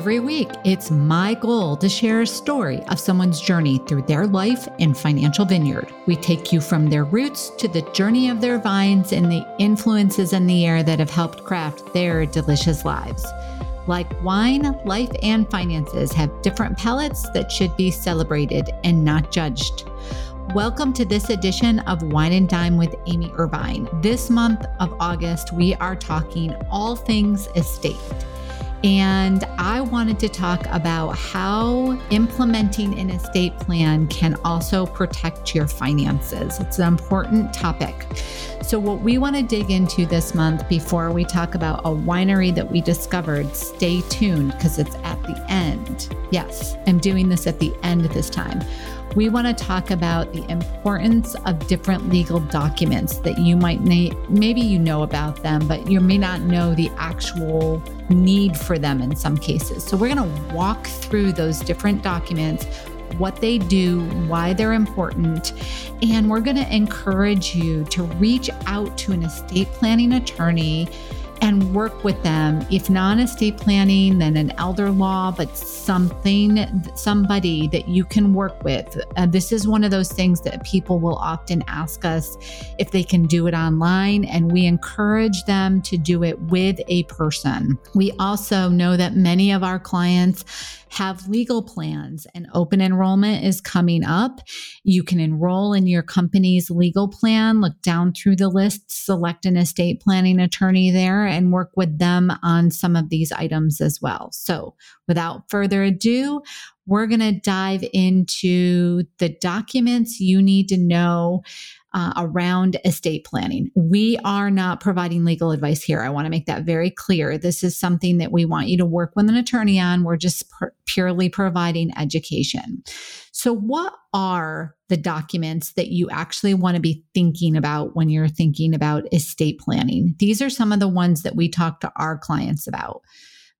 Every week, it's my goal to share a story of someone's journey through their life in Financial Vineyard. We take you from their roots to the journey of their vines and the influences in the air that have helped craft their delicious lives. Like wine, life and finances have different palates that should be celebrated and not judged. Welcome to this edition of Wine and Dime with Amy Irvine. This month of August, we are talking all things estate. And I wanted to talk about how implementing an estate plan can also protect your finances. It's an important topic. So, what we want to dig into this month before we talk about a winery that we discovered, stay tuned because it's at the end. Yes, I'm doing this at the end this time we want to talk about the importance of different legal documents that you might na- maybe you know about them, but you may not know the actual need for them in some cases. So we're going to walk through those different documents what they do, why they're important. And we're going to encourage you to reach out to an estate planning attorney and work with them. If not estate planning, then an elder law, but something, somebody that you can work with. Uh, this is one of those things that people will often ask us if they can do it online, and we encourage them to do it with a person. We also know that many of our clients have legal plans and open enrollment is coming up. You can enroll in your company's legal plan, look down through the list, select an estate planning attorney there and work with them on some of these items as well. So without further ado, we're going to dive into the documents you need to know uh, around estate planning. We are not providing legal advice here. I want to make that very clear. This is something that we want you to work with an attorney on. We're just purely providing education. So, what are the documents that you actually want to be thinking about when you're thinking about estate planning? These are some of the ones that we talk to our clients about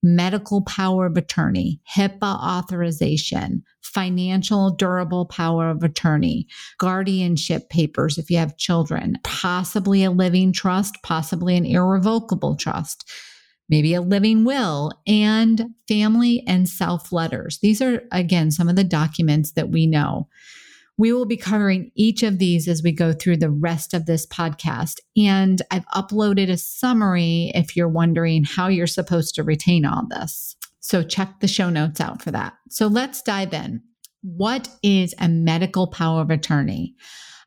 medical power of attorney, HIPAA authorization, financial durable power of attorney, guardianship papers if you have children, possibly a living trust, possibly an irrevocable trust, maybe a living will, and family and self letters. These are, again, some of the documents that we know. We will be covering each of these as we go through the rest of this podcast. And I've uploaded a summary if you're wondering how you're supposed to retain all this. So check the show notes out for that. So let's dive in. What is a medical power of attorney?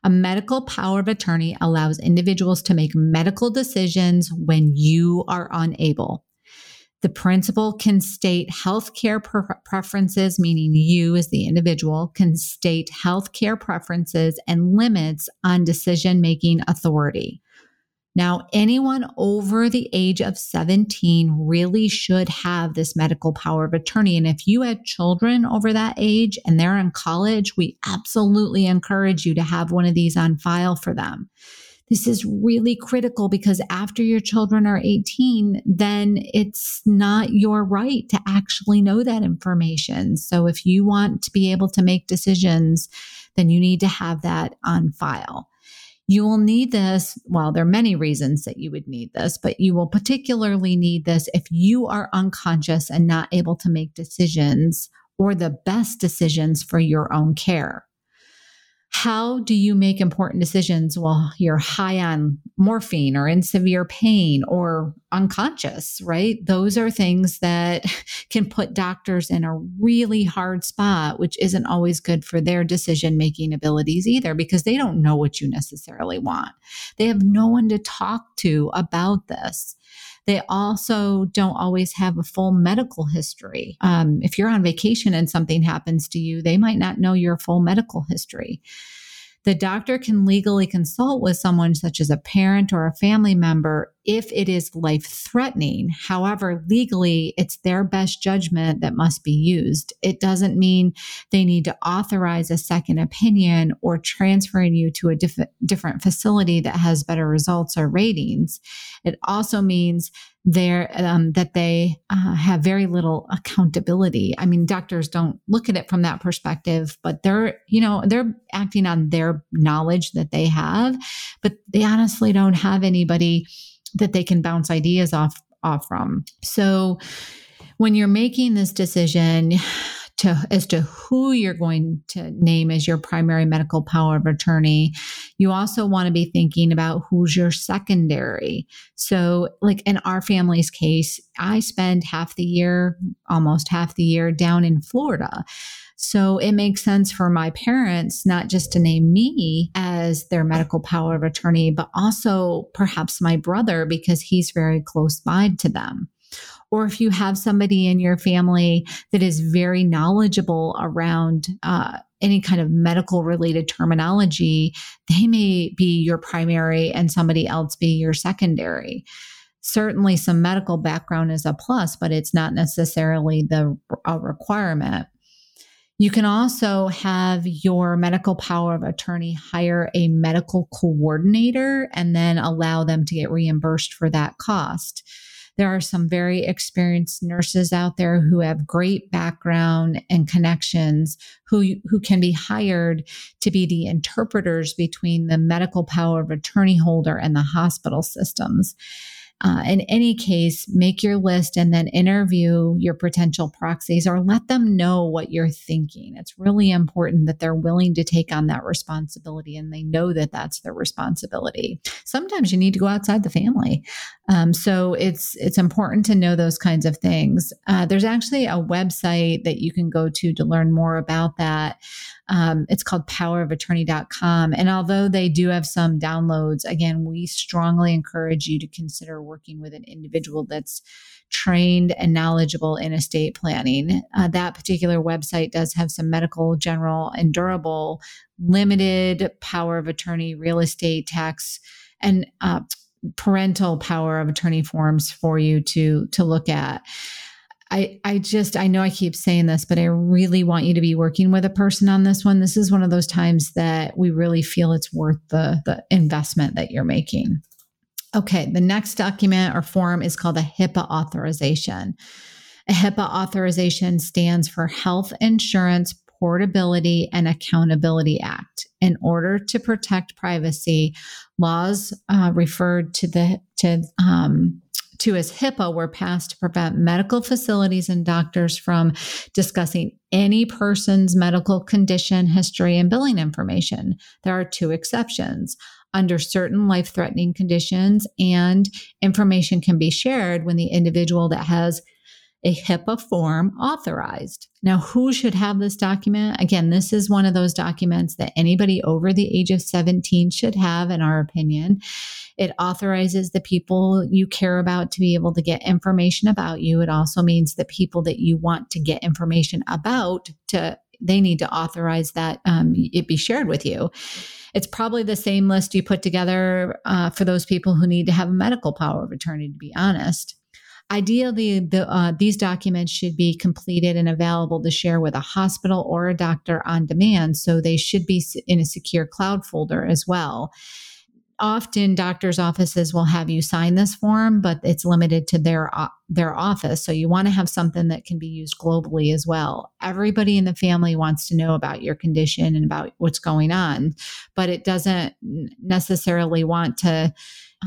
A medical power of attorney allows individuals to make medical decisions when you are unable. The principal can state healthcare pre- preferences, meaning you as the individual can state healthcare preferences and limits on decision making authority. Now, anyone over the age of 17 really should have this medical power of attorney. And if you had children over that age and they're in college, we absolutely encourage you to have one of these on file for them. This is really critical because after your children are 18, then it's not your right to actually know that information. So if you want to be able to make decisions, then you need to have that on file. You will need this. Well, there are many reasons that you would need this, but you will particularly need this if you are unconscious and not able to make decisions or the best decisions for your own care. How do you make important decisions while you're high on morphine or in severe pain or unconscious, right? Those are things that can put doctors in a really hard spot, which isn't always good for their decision making abilities either, because they don't know what you necessarily want. They have no one to talk to about this. They also don't always have a full medical history. Um, if you're on vacation and something happens to you, they might not know your full medical history the doctor can legally consult with someone such as a parent or a family member if it is life threatening. However, legally, it's their best judgment that must be used. It doesn't mean they need to authorize a second opinion or transferring you to a diff- different facility that has better results or ratings. It also means there um, that they uh, have very little accountability. I mean, doctors don't look at it from that perspective, but they're you know they're acting on their knowledge that they have, but they honestly don't have anybody that they can bounce ideas off off from. So when you're making this decision to as to who you're going to name as your primary medical power of attorney. You also want to be thinking about who's your secondary. So like in our family's case i spend half the year almost half the year down in florida. So it makes sense for my parents not just to name me as their medical power of attorney, but also perhaps my brother because he's very close by to them or if you have somebody in your family that is very knowledgeable around uh, any kind of medical related terminology, they may be your primary and somebody else be your secondary. Certainly, some medical background is a plus, but it's not necessarily the a requirement. You can also have your medical power of attorney hire a medical coordinator and then allow them to get reimbursed for that cost. There are some very experienced nurses out there who have great background and connections who, who can be hired to be the interpreters between the medical power of attorney holder and the hospital systems. Uh, in any case, make your list and then interview your potential proxies or let them know what you're thinking. It's really important that they're willing to take on that responsibility and they know that that's their responsibility. Sometimes you need to go outside the family, um, so it's it's important to know those kinds of things. Uh, there's actually a website that you can go to to learn more about that. Um, it's called powerofattorney.com. And although they do have some downloads, again, we strongly encourage you to consider working with an individual that's trained and knowledgeable in estate planning. Uh, that particular website does have some medical, general, and durable, limited power of attorney, real estate, tax, and uh, parental power of attorney forms for you to to look at. I, I just, I know I keep saying this, but I really want you to be working with a person on this one. This is one of those times that we really feel it's worth the, the investment that you're making. Okay, the next document or form is called a HIPAA authorization. A HIPAA authorization stands for Health Insurance Portability and Accountability Act. In order to protect privacy, laws uh, referred to the to um, to as HIPAA were passed to prevent medical facilities and doctors from discussing any person's medical condition, history, and billing information. There are two exceptions. Under certain life threatening conditions, and information can be shared when the individual that has a HIPAA form authorized. Now, who should have this document? Again, this is one of those documents that anybody over the age of 17 should have, in our opinion. It authorizes the people you care about to be able to get information about you. It also means the people that you want to get information about to they need to authorize that um, it be shared with you. It's probably the same list you put together uh, for those people who need to have a medical power of attorney, to be honest. Ideally, the, uh, these documents should be completed and available to share with a hospital or a doctor on demand. So they should be in a secure cloud folder as well. often doctors' offices will have you sign this form, but it's limited to their their office. So you want to have something that can be used globally as well. Everybody in the family wants to know about your condition and about what's going on, but it doesn't necessarily want to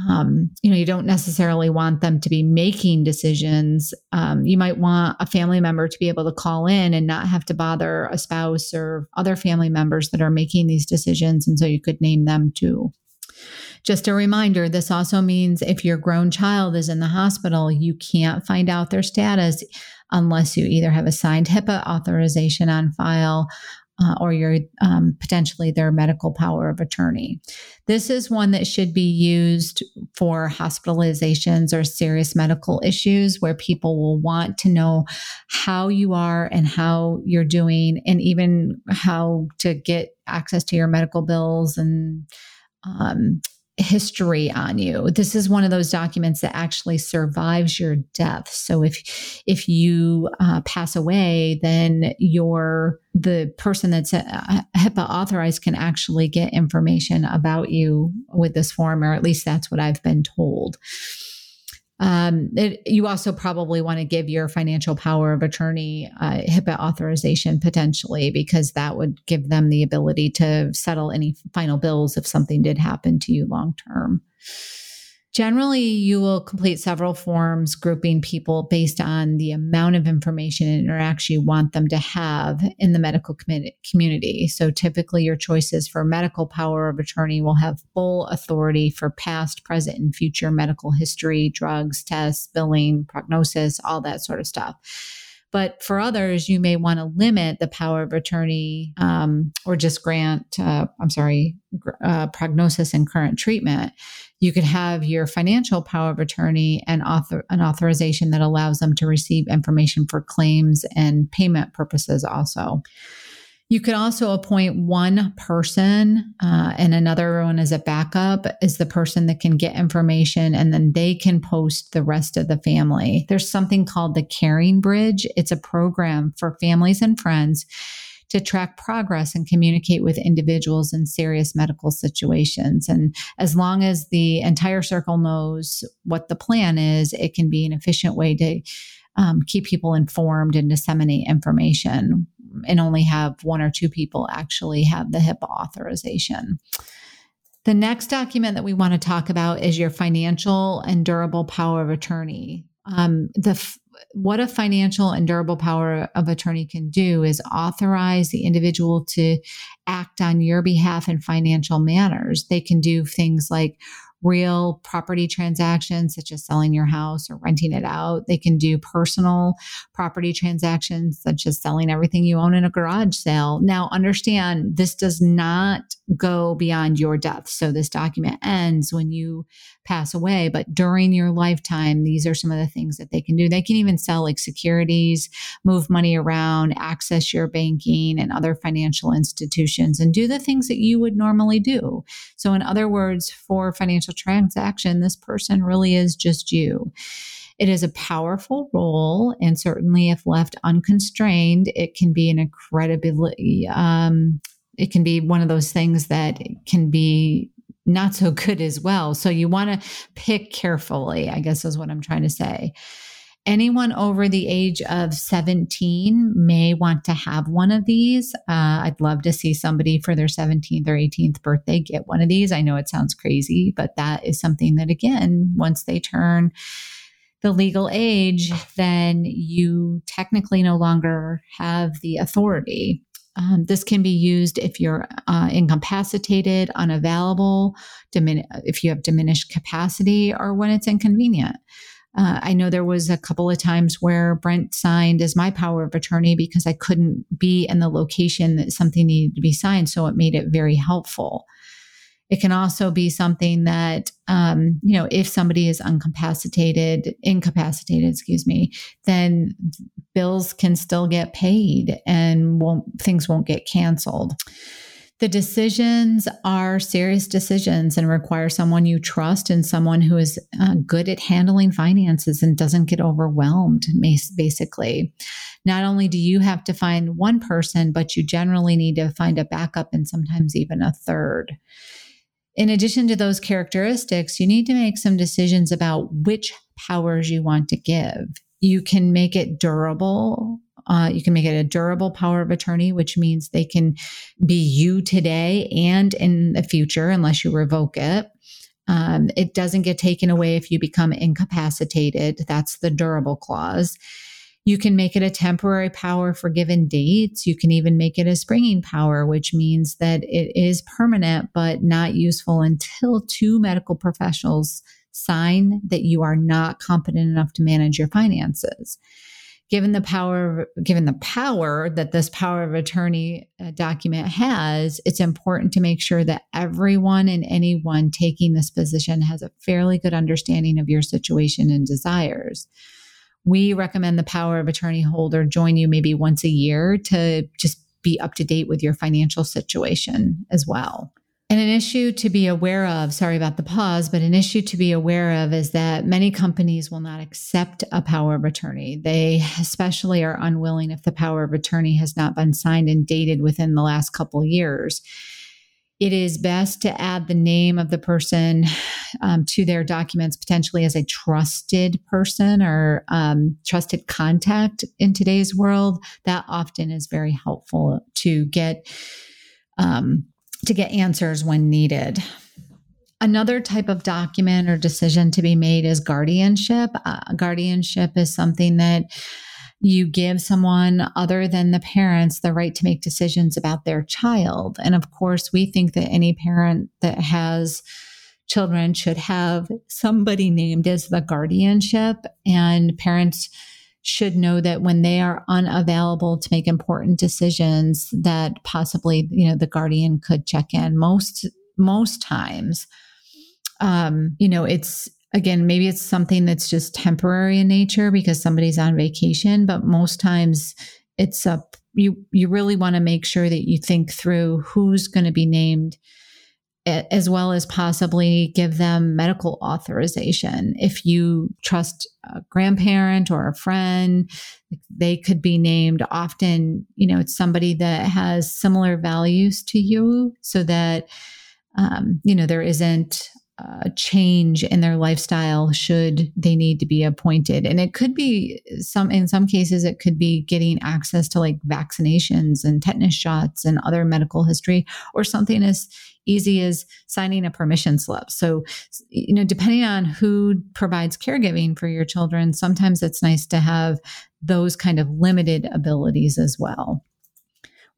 um, you know, you don't necessarily want them to be making decisions. Um, you might want a family member to be able to call in and not have to bother a spouse or other family members that are making these decisions. And so you could name them too. Just a reminder this also means if your grown child is in the hospital, you can't find out their status unless you either have a signed HIPAA authorization on file uh, or your um, potentially their medical power of attorney. This is one that should be used for hospitalizations or serious medical issues where people will want to know how you are and how you're doing, and even how to get access to your medical bills and um, history on you. This is one of those documents that actually survives your death. So if if you uh, pass away, then your the person that's uh, HIPAA authorized can actually get information about you with this form, or at least that's what I've been told. Um, it, you also probably want to give your financial power of attorney uh, HIPAA authorization potentially, because that would give them the ability to settle any final bills if something did happen to you long term. Generally, you will complete several forms grouping people based on the amount of information and interaction you want them to have in the medical community. So, typically, your choices for medical power of attorney will have full authority for past, present, and future medical history, drugs, tests, billing, prognosis, all that sort of stuff. But for others, you may want to limit the power of attorney um, or just grant, uh, I'm sorry, uh, prognosis and current treatment. You could have your financial power of attorney and author, an authorization that allows them to receive information for claims and payment purposes also. You could also appoint one person, uh, and another one as a backup is the person that can get information and then they can post the rest of the family. There's something called the Caring Bridge. It's a program for families and friends to track progress and communicate with individuals in serious medical situations. And as long as the entire circle knows what the plan is, it can be an efficient way to um, keep people informed and disseminate information and only have one or two people actually have the HIPAA authorization. The next document that we want to talk about is your financial and durable power of attorney. Um, the what a financial and durable power of attorney can do is authorize the individual to act on your behalf in financial matters. They can do things like real property transactions, such as selling your house or renting it out. They can do personal property transactions, such as selling everything you own in a garage sale. Now, understand this does not go beyond your death. So, this document ends when you pass away, but during your lifetime, these are some of the things that they can do. They can even sell like securities, move money around, access your banking and other financial institutions, and do the things that you would normally do. So, in other words, for financial transaction, this person really is just you. It is a powerful role, and certainly if left unconstrained, it can be an incredibly, um, it can be one of those things that can be not so good as well. So you want to pick carefully, I guess is what I'm trying to say anyone over the age of 17 may want to have one of these. Uh, I'd love to see somebody for their 17th or 18th birthday get one of these. I know it sounds crazy, but that is something that, again, once they turn the legal age, then you technically no longer have the authority. Um, this can be used if you're uh, incapacitated, unavailable, dimin- if you have diminished capacity, or when it's inconvenient. Uh, I know there was a couple of times where Brent signed as my power of attorney because I couldn't be in the location that something needed to be signed. So it made it very helpful. It can also be something that, um, you know, if somebody is incapacitated, incapacitated, excuse me, then bills can still get paid and won't, things won't get canceled. The decisions are serious decisions and require someone you trust and someone who is uh, good at handling finances and doesn't get overwhelmed, basically. Not only do you have to find one person, but you generally need to find a backup and sometimes even a third in addition to those characteristics, you need to make some decisions about which powers you want to give. You can make it durable. Uh, you can make it a durable power of attorney, which means they can be you today and in the future, unless you revoke it. Um, it doesn't get taken away if you become incapacitated. That's the durable clause. You can make it a temporary power for given dates. You can even make it a springing power, which means that it is permanent but not useful until two medical professionals sign that you are not competent enough to manage your finances given the power given the power that this power of attorney uh, document has it's important to make sure that everyone and anyone taking this position has a fairly good understanding of your situation and desires we recommend the power of attorney holder join you maybe once a year to just be up to date with your financial situation as well and an issue to be aware of, sorry about the pause, but an issue to be aware of is that many companies will not accept a power of attorney. They especially are unwilling if the power of attorney has not been signed and dated within the last couple years. It is best to add the name of the person um, to their documents, potentially as a trusted person or um, trusted contact in today's world. That often is very helpful to get. Um, to get answers when needed. Another type of document or decision to be made is guardianship. Uh, guardianship is something that you give someone other than the parents the right to make decisions about their child. And of course, we think that any parent that has children should have somebody named as the guardianship, and parents should know that when they are unavailable to make important decisions that possibly you know the guardian could check in most most times um you know it's again maybe it's something that's just temporary in nature because somebody's on vacation but most times it's a you you really want to make sure that you think through who's going to be named as well as possibly give them medical authorization. If you trust a grandparent or a friend, they could be named. Often, you know, it's somebody that has similar values to you so that, um, you know, there isn't a change in their lifestyle should they need to be appointed and it could be some in some cases it could be getting access to like vaccinations and tetanus shots and other medical history or something as easy as signing a permission slip. So, you know, depending on who provides caregiving for your children, sometimes it's nice to have those kind of limited abilities as well.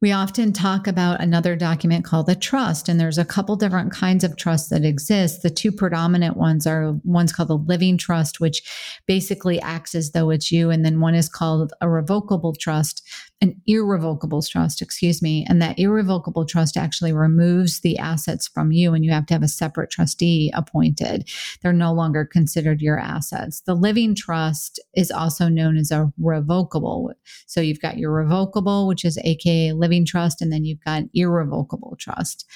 We often talk about another document called the trust, and there's a couple different kinds of trust that exist. The two predominant ones are one's called the living trust, which basically acts as though it's you, and then one is called a revocable trust, an irrevocable trust, excuse me. And that irrevocable trust actually removes the assets from you, and you have to have a separate trustee appointed. They're no longer considered your assets. The living trust is also known as a revocable. So you've got your revocable, which is AKA living trust, and then you've got irrevocable trust.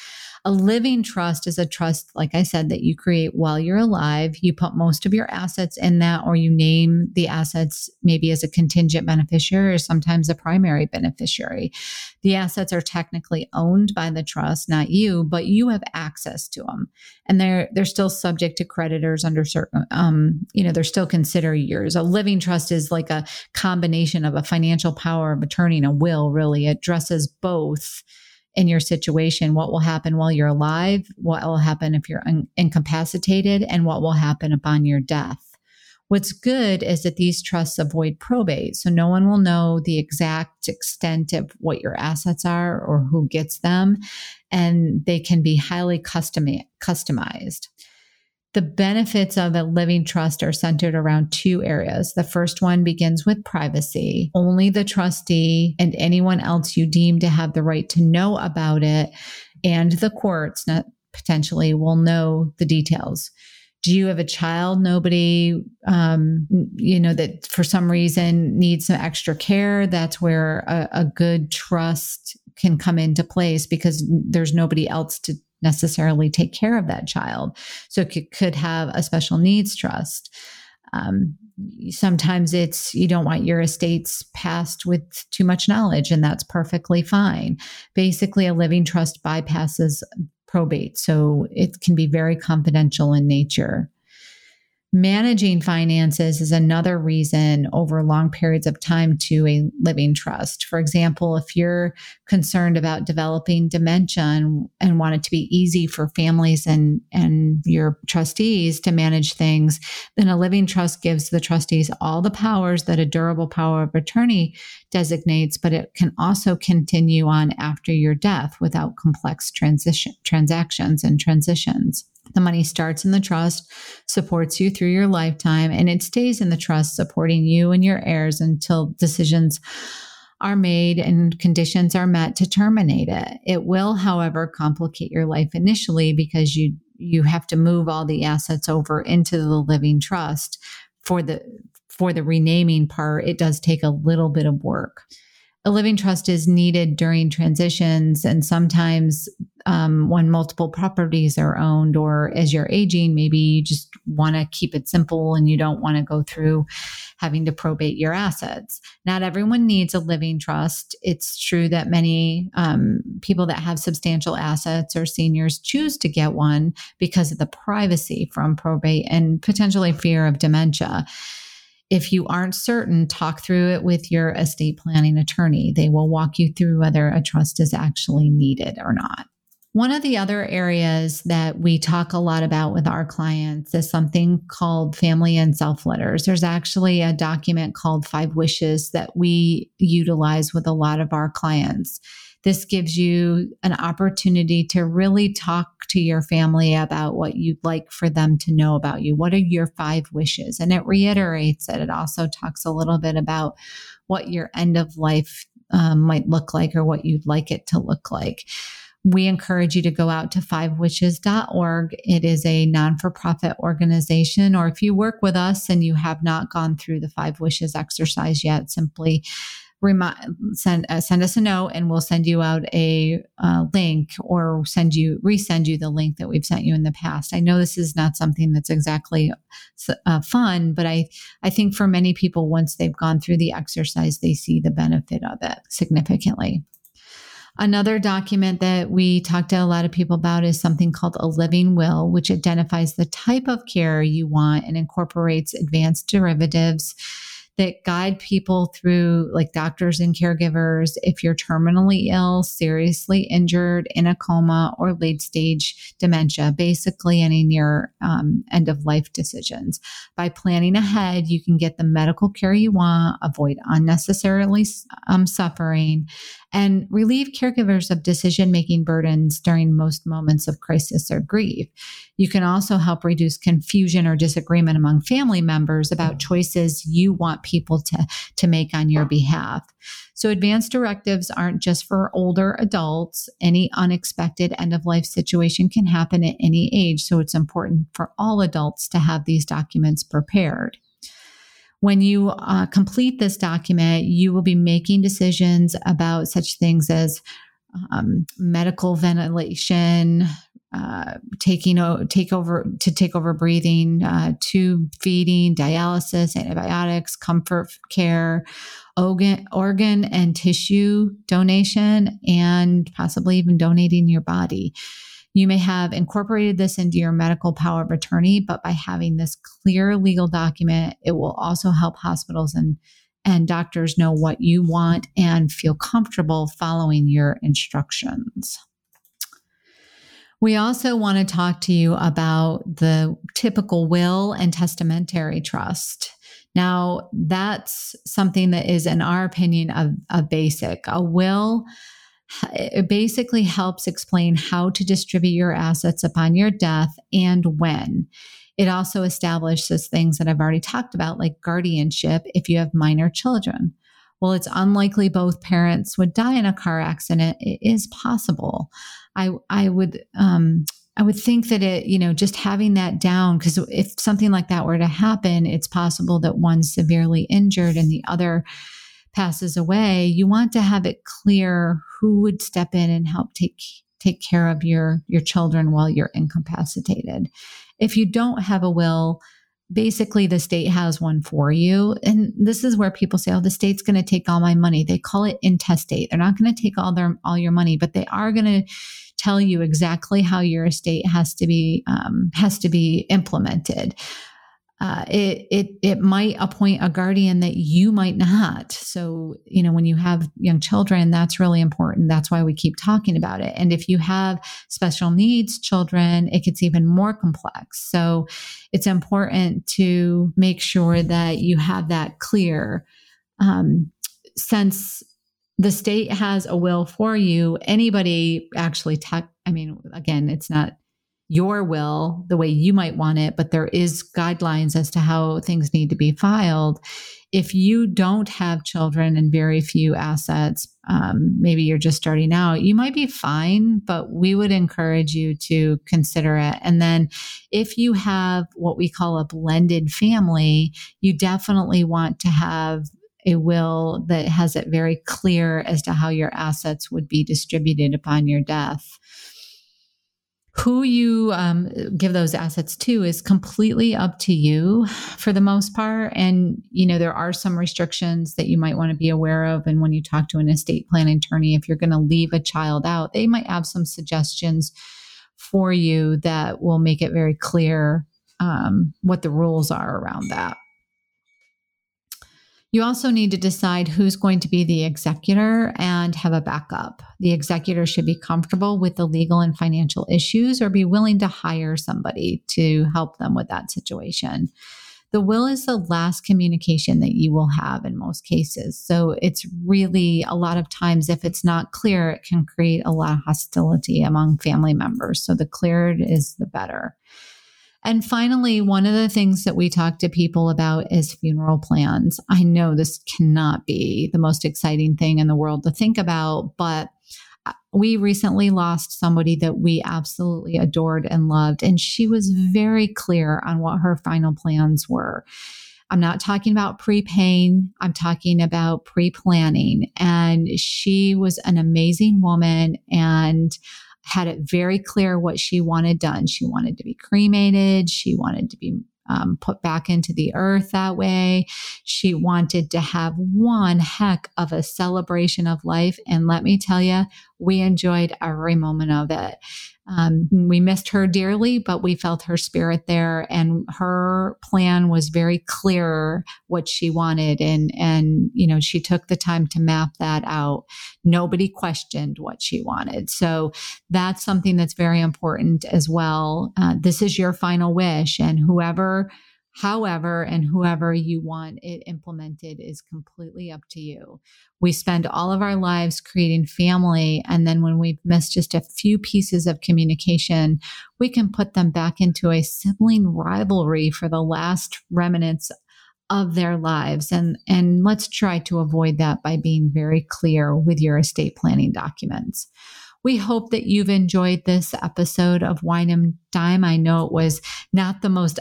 A living trust is a trust, like I said, that you create while you're alive. You put most of your assets in that, or you name the assets maybe as a contingent beneficiary or sometimes a primary beneficiary. The assets are technically owned by the trust, not you, but you have access to them. And they're they're still subject to creditors under certain um, you know, they're still considered yours. A living trust is like a combination of a financial power of attorney and a will, really. It addresses both in your situation, what will happen while you're alive, what will happen if you're un- incapacitated, and what will happen upon your death. What's good is that these trusts avoid probate. So no one will know the exact extent of what your assets are or who gets them. And they can be highly custom- customized. The benefits of a living trust are centered around two areas. The first one begins with privacy. Only the trustee and anyone else you deem to have the right to know about it and the courts not potentially will know the details. Do you have a child? Nobody, um, you know, that for some reason needs some extra care. That's where a, a good trust can come into place because there's nobody else to necessarily take care of that child. So it could have a special needs trust. Um, sometimes it's you don't want your estates passed with too much knowledge, and that's perfectly fine. Basically, a living trust bypasses probate. So it can be very confidential in nature. Managing finances is another reason over long periods of time to a living trust. For example, if you're concerned about developing dementia and, and, want it to be easy for families and, and your trustees to manage things, then a living trust gives the trustees all the powers that a durable power of attorney designates, but it can also continue on after your death without complex transition transactions and transitions. The money starts in the trust, supports you through your lifetime, and it stays in the trust, supporting you and your heirs until decisions are made and conditions are met to terminate it. It will, however, complicate your life initially because you you have to move all the assets over into the living trust for the for the renaming part. It does take a little bit of work a living trust is needed during transitions and sometimes um, when multiple properties are owned or as you're aging maybe you just want to keep it simple and you don't want to go through having to probate your assets not everyone needs a living trust it's true that many um, people that have substantial assets or seniors choose to get one because of the privacy from probate and potentially fear of dementia if you aren't certain, talk through it with your estate planning attorney. They will walk you through whether a trust is actually needed or not. One of the other areas that we talk a lot about with our clients is something called family and self letters. There's actually a document called Five Wishes that we utilize with a lot of our clients. This gives you an opportunity to really talk to your family about what you'd like for them to know about you. What are your five wishes? And it reiterates it. It also talks a little bit about what your end of life um, might look like or what you'd like it to look like. We encourage you to go out to fivewishes.org. It is a non for profit organization. Or if you work with us and you have not gone through the five wishes exercise yet, simply remind send uh, send us a note and we'll send you out a uh, link or send you resend you the link that we've sent you in the past. I know this is not something that's exactly uh, fun, but I I think for many people once they've gone through the exercise, they see the benefit of it significantly. Another document that we talk to a lot of people about is something called a living will, which identifies the type of care you want and incorporates advanced directives that guide people through, like doctors and caregivers, if you're terminally ill, seriously injured, in a coma, or late stage dementia, basically any near um, end of life decisions. By planning ahead, you can get the medical care you want, avoid unnecessarily um, suffering, and relieve caregivers of decision making burdens during most moments of crisis or grief. You can also help reduce confusion or disagreement among family members about choices you want people to, to make on your behalf. So, advanced directives aren't just for older adults. Any unexpected end of life situation can happen at any age. So, it's important for all adults to have these documents prepared. When you uh, complete this document, you will be making decisions about such things as um, medical ventilation, uh, taking o- take over to take over breathing, uh, tube feeding, dialysis, antibiotics, comfort care, organ, organ and tissue donation, and possibly even donating your body. You may have incorporated this into your medical power of attorney, but by having this clear legal document, it will also help hospitals and and doctors know what you want and feel comfortable following your instructions. We also want to talk to you about the typical will and testamentary trust. Now, that's something that is, in our opinion, a, a basic. A will it basically helps explain how to distribute your assets upon your death and when. It also establishes things that I've already talked about, like guardianship if you have minor children. Well, it's unlikely both parents would die in a car accident. It is possible. I I would um, I would think that it, you know, just having that down, because if something like that were to happen, it's possible that one's severely injured and the other passes away, you want to have it clear who would step in and help take take care of your your children while you're incapacitated. If you don't have a will, basically the state has one for you. And this is where people say, oh, the state's going to take all my money. They call it intestate. They're not going to take all their all your money, but they are going to tell you exactly how your estate has to be um, has to be implemented uh, it it it might appoint a guardian that you might not. So you know when you have young children, that's really important. That's why we keep talking about it. And if you have special needs children, it gets even more complex. So it's important to make sure that you have that clear. Um, since the state has a will for you, anybody actually tech. I mean, again, it's not your will the way you might want it, but there is guidelines as to how things need to be filed. If you don't have children and very few assets, um, maybe you're just starting out, you might be fine, but we would encourage you to consider it. And then if you have what we call a blended family, you definitely want to have a will that has it very clear as to how your assets would be distributed upon your death who you um, give those assets to is completely up to you for the most part. And you know there are some restrictions that you might want to be aware of. And when you talk to an estate plan attorney if you're going to leave a child out they might have some suggestions for you that will make it very clear um, what the rules are around that you also need to decide who's going to be the executor and have a backup. The executor should be comfortable with the legal and financial issues or be willing to hire somebody to help them with that situation. The will is the last communication that you will have in most cases. So it's really a lot of times, if it's not clear, it can create a lot of hostility among family members. So the clearer it is, the better. And finally, one of the things that we talk to people about is funeral plans. I know this cannot be the most exciting thing in the world to think about, but uh, we recently lost somebody that we absolutely adored and loved, and she was very clear on what her final plans were. I'm not talking about prepaying. I'm talking about pre planning. And she was an amazing woman. And had it very clear what she wanted done. She wanted to be cremated. She wanted to be um, put back into the earth that way. She wanted to have one heck of a celebration of life. And let me tell you, we enjoyed every moment of it. Um, we missed her dearly, but we felt her spirit there, and her plan was very clear what she wanted, and and you know she took the time to map that out. Nobody questioned what she wanted, so that's something that's very important as well. Uh, this is your final wish, and whoever However, and whoever you want it implemented is completely up to you. We spend all of our lives creating family. And then when we've missed just a few pieces of communication, we can put them back into a sibling rivalry for the last remnants of their lives. And, and let's try to avoid that by being very clear with your estate planning documents. We hope that you've enjoyed this episode of Wine and Dime. I know it was not the most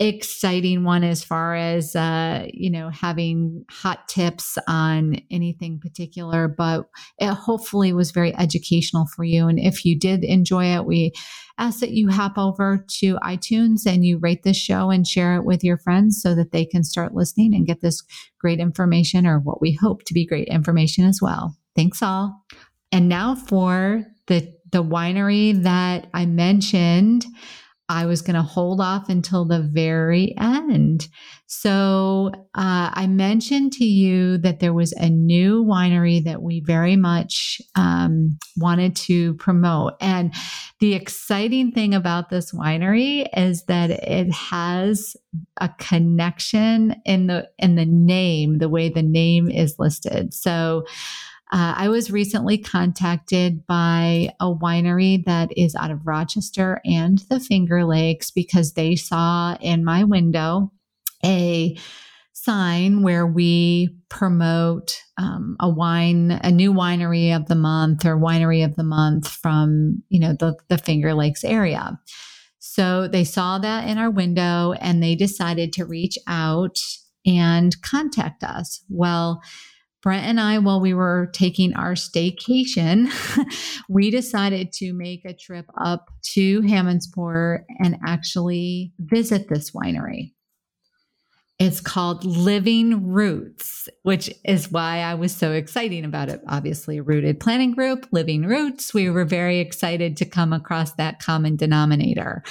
exciting one as far as uh, you know having hot tips on anything particular but it hopefully was very educational for you. And if you did enjoy it we ask that you hop over to itunes and you rate this show and share it with your friends so that they can start listening and get this great information or what we hope to be great information as well. Thanks all. And now for the the winery that i mentioned I was going to hold off until the very end. So uh, I mentioned to you that there was a new winery that we very much um, wanted to promote. And the exciting thing about this winery is that it has a connection in the in the name, the way the name is listed. So uh, I was recently contacted by a winery that is out of Rochester and the Finger Lakes because they saw in my window a sign where we promote um, a wine, a new winery of the month or winery of the month from, you know, the, the Finger Lakes area. So they saw that in our window and they decided to reach out and contact us. Well, Brent and I, while we were taking our staycation, we decided to make a trip up to Hammondsport and actually visit this winery. It's called Living Roots, which is why I was so excited about it. Obviously, Rooted Planning Group, Living Roots. We were very excited to come across that common denominator.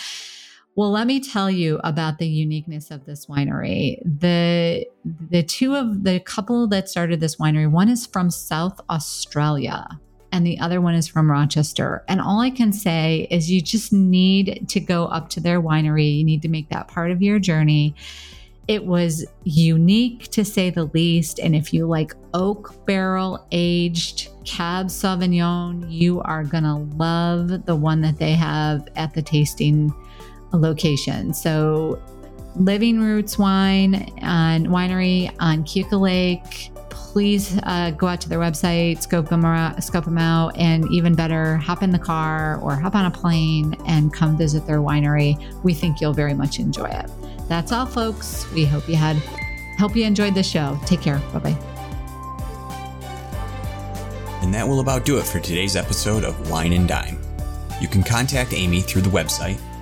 Well, let me tell you about the uniqueness of this winery. The the two of the couple that started this winery, one is from South Australia and the other one is from Rochester. And all I can say is you just need to go up to their winery. You need to make that part of your journey it was unique to say the least. And if you like oak barrel aged Cab Sauvignon, you are going to love the one that they have at the tasting location. So, Living Roots Wine and Winery on Keuka Lake. Please uh, go out to their website, scope them, out, scope them out, and even better, hop in the car or hop on a plane and come visit their winery. We think you'll very much enjoy it. That's all, folks. We hope you had hope you enjoyed the show. Take care. Bye bye. And that will about do it for today's episode of Wine and Dime. You can contact Amy through the website